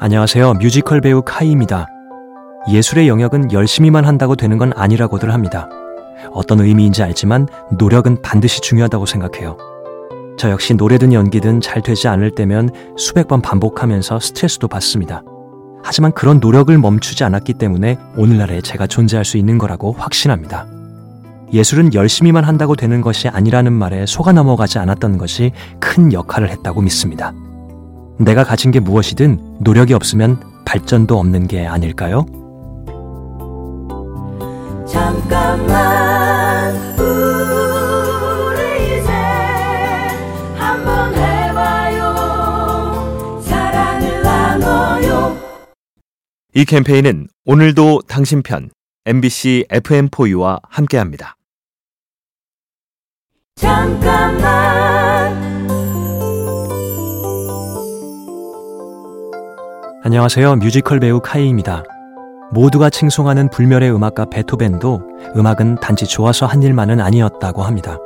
안녕하세요. 뮤지컬 배우 카이입니다. 예술의 영역은 열심히만 한다고 되는 건 아니라고들 합니다. 어떤 의미인지 알지만 노력은 반드시 중요하다고 생각해요. 저 역시 노래든 연기든 잘 되지 않을 때면 수백 번 반복하면서 스트레스도 받습니다. 하지만 그런 노력을 멈추지 않았기 때문에 오늘날에 제가 존재할 수 있는 거라고 확신합니다. 예술은 열심히만 한다고 되는 것이 아니라는 말에 속아 넘어가지 않았던 것이 큰 역할을 했다고 믿습니다. 내가 가진 게 무엇이든 노력이 없으면 발전도 없는 게 아닐까요? 잠깐만 우리 이제 한번 해봐요 사랑을 나눠요 이 캠페인은 오늘도 당신 편 MBC FM4U와 함께합니다. 잠깐만 안녕하세요. 뮤지컬 배우 카이입니다. 모두가 칭송하는 불멸의 음악가 베토벤도 음악은 단지 좋아서 한 일만은 아니었다고 합니다.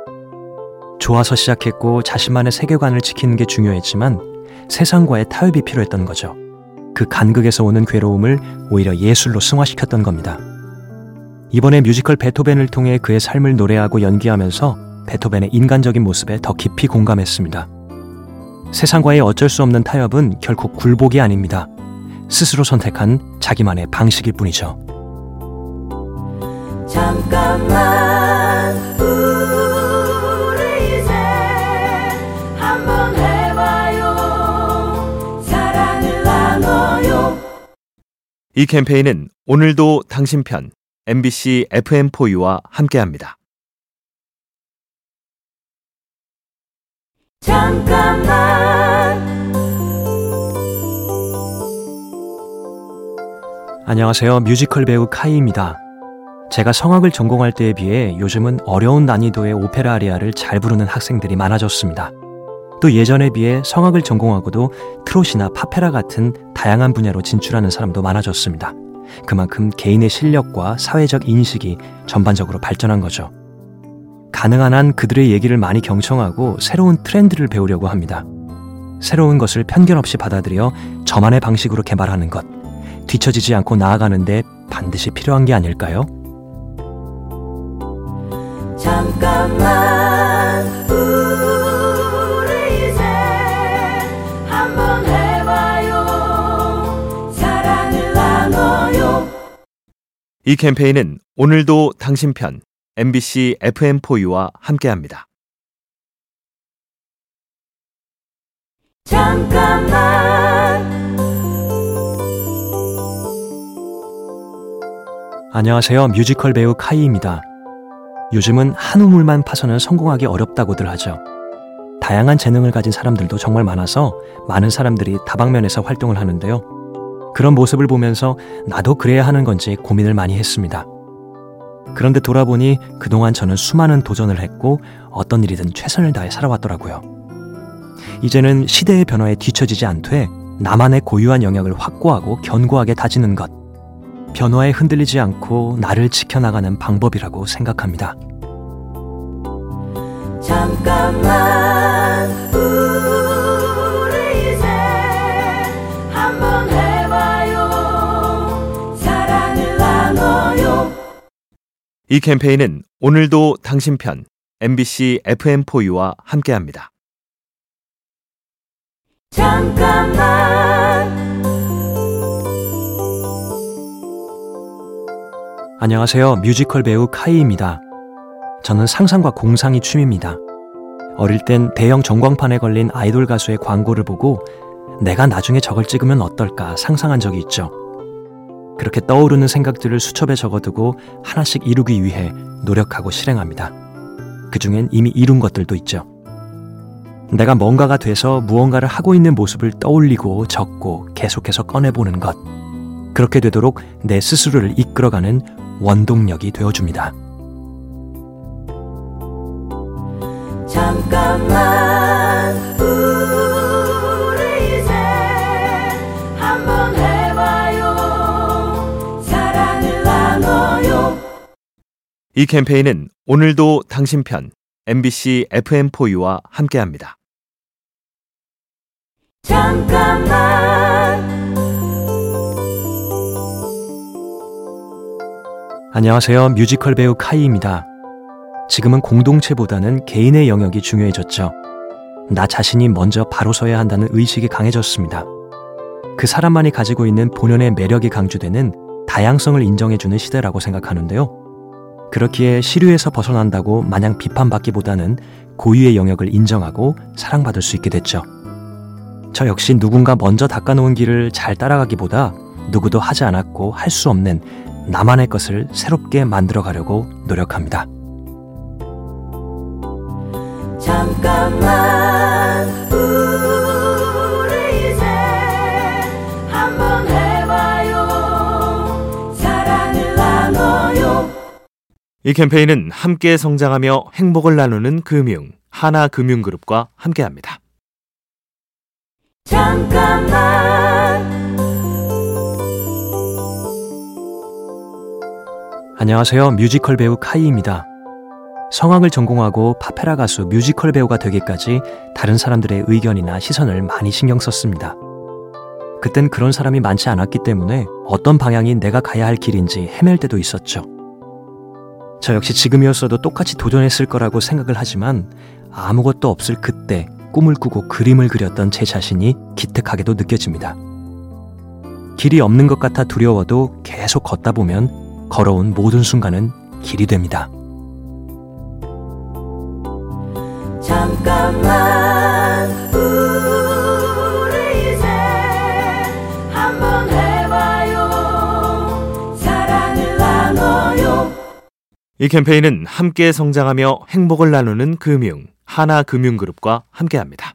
좋아서 시작했고 자신만의 세계관을 지키는 게 중요했지만 세상과의 타협이 필요했던 거죠. 그 간극에서 오는 괴로움을 오히려 예술로 승화시켰던 겁니다. 이번에 뮤지컬 베토벤을 통해 그의 삶을 노래하고 연기하면서 베토벤의 인간적인 모습에 더 깊이 공감했습니다. 세상과의 어쩔 수 없는 타협은 결코 굴복이 아닙니다. 스스로 선택한 자기만의 방식일 뿐이죠. 잠깐만 우리 이제 한번 해봐요 사랑을 나눠요 이 캠페인은 오늘도 당신 편 MBC FM4U와 함께합니다. 잠깐만 안녕하세요. 뮤지컬 배우 카이입니다. 제가 성악을 전공할 때에 비해 요즘은 어려운 난이도의 오페라 아리아를 잘 부르는 학생들이 많아졌습니다. 또 예전에 비해 성악을 전공하고도 트롯이나 파페라 같은 다양한 분야로 진출하는 사람도 많아졌습니다. 그만큼 개인의 실력과 사회적 인식이 전반적으로 발전한 거죠. 가능한 한 그들의 얘기를 많이 경청하고 새로운 트렌드를 배우려고 합니다. 새로운 것을 편견 없이 받아들여 저만의 방식으로 개발하는 것, 뒤처지지 않고 나아가는데 반드시 필요한 게 아닐까요? 잠깐만 우리 이제 한번 해봐요 사랑을 나눠요 이 캠페인은 오늘도 당신 편 MBC FM4U와 함께합니다. 잠깐만 안녕하세요. 뮤지컬 배우 카이입니다. 요즘은 한 우물만 파서는 성공하기 어렵다고들 하죠. 다양한 재능을 가진 사람들도 정말 많아서 많은 사람들이 다방면에서 활동을 하는데요. 그런 모습을 보면서 나도 그래야 하는 건지 고민을 많이 했습니다. 그런데 돌아보니 그동안 저는 수많은 도전을 했고 어떤 일이든 최선을 다해 살아왔더라고요. 이제는 시대의 변화에 뒤처지지 않되 나만의 고유한 영역을 확고하고 견고하게 다지는 것. 변화에 흔들리지 않고 나를 지켜나가는 방법이라고 생각합니다. 잠깐만 우리 이제 한번 해봐요 사랑을 나눠요 이 캠페인은 오늘도 당신 편 MBC FM4U와 함께합니다. 잠깐만 안녕하세요. 뮤지컬 배우 카이입니다. 저는 상상과 공상이 취미입니다. 어릴 땐 대형 전광판에 걸린 아이돌 가수의 광고를 보고 내가 나중에 저걸 찍으면 어떨까 상상한 적이 있죠. 그렇게 떠오르는 생각들을 수첩에 적어두고 하나씩 이루기 위해 노력하고 실행합니다. 그 중엔 이미 이룬 것들도 있죠. 내가 뭔가가 돼서 무언가를 하고 있는 모습을 떠올리고 적고 계속해서 꺼내보는 것. 그렇게 되도록 내 스스로를 이끌어가는 원동력이 되어줍니다. 잠깐만 우리 이제 한번 해봐요 사랑을 나눠요 이 캠페인은 오늘도 당신 편 MBC FM4U와 함께합니다. 잠깐만 안녕하세요. 뮤지컬 배우 카이입니다. 지금은 공동체보다는 개인의 영역이 중요해졌죠. 나 자신이 먼저 바로 서야 한다는 의식이 강해졌습니다. 그 사람만이 가지고 있는 본연의 매력이 강조되는 다양성을 인정해주는 시대라고 생각하는데요. 그렇기에 시류에서 벗어난다고 마냥 비판받기보다는 고유의 영역을 인정하고 사랑받을 수 있게 됐죠. 저 역시 누군가 먼저 닦아놓은 길을 잘 따라가기보다 누구도 하지 않았고 할 수 없는 나만의 것을 새롭게 만들어 가려고 노력합니다. 잠깐만 우리 이제 한번 해봐요 사랑을 나눠요 이 캠페인은 함께 성장하며 행복을 나누는 금융 하나금융그룹과 함께합니다. 잠깐만 안녕하세요. 뮤지컬 배우 카이입니다. 성악을 전공하고 파페라 가수 뮤지컬 배우가 되기까지 다른 사람들의 의견이나 시선을 많이 신경 썼습니다. 그땐 그런 사람이 많지 않았기 때문에 어떤 방향이 내가 가야 할 길인지 헤맬 때도 있었죠. 저 역시 지금이었어도 똑같이 도전했을 거라고 생각을 하지만 아무것도 없을 그때 꿈을 꾸고 그림을 그렸던 제 자신이 기특하게도 느껴집니다. 길이 없는 것 같아 두려워도 계속 걷다 보면 걸어온 모든 순간은 길이 됩니다. 잠깐만 우리 이제 한번 해봐요 사랑을 나눠요 이 캠페인은 함께 성장하며 행복을 나누는 금융 하나금융그룹과 함께합니다.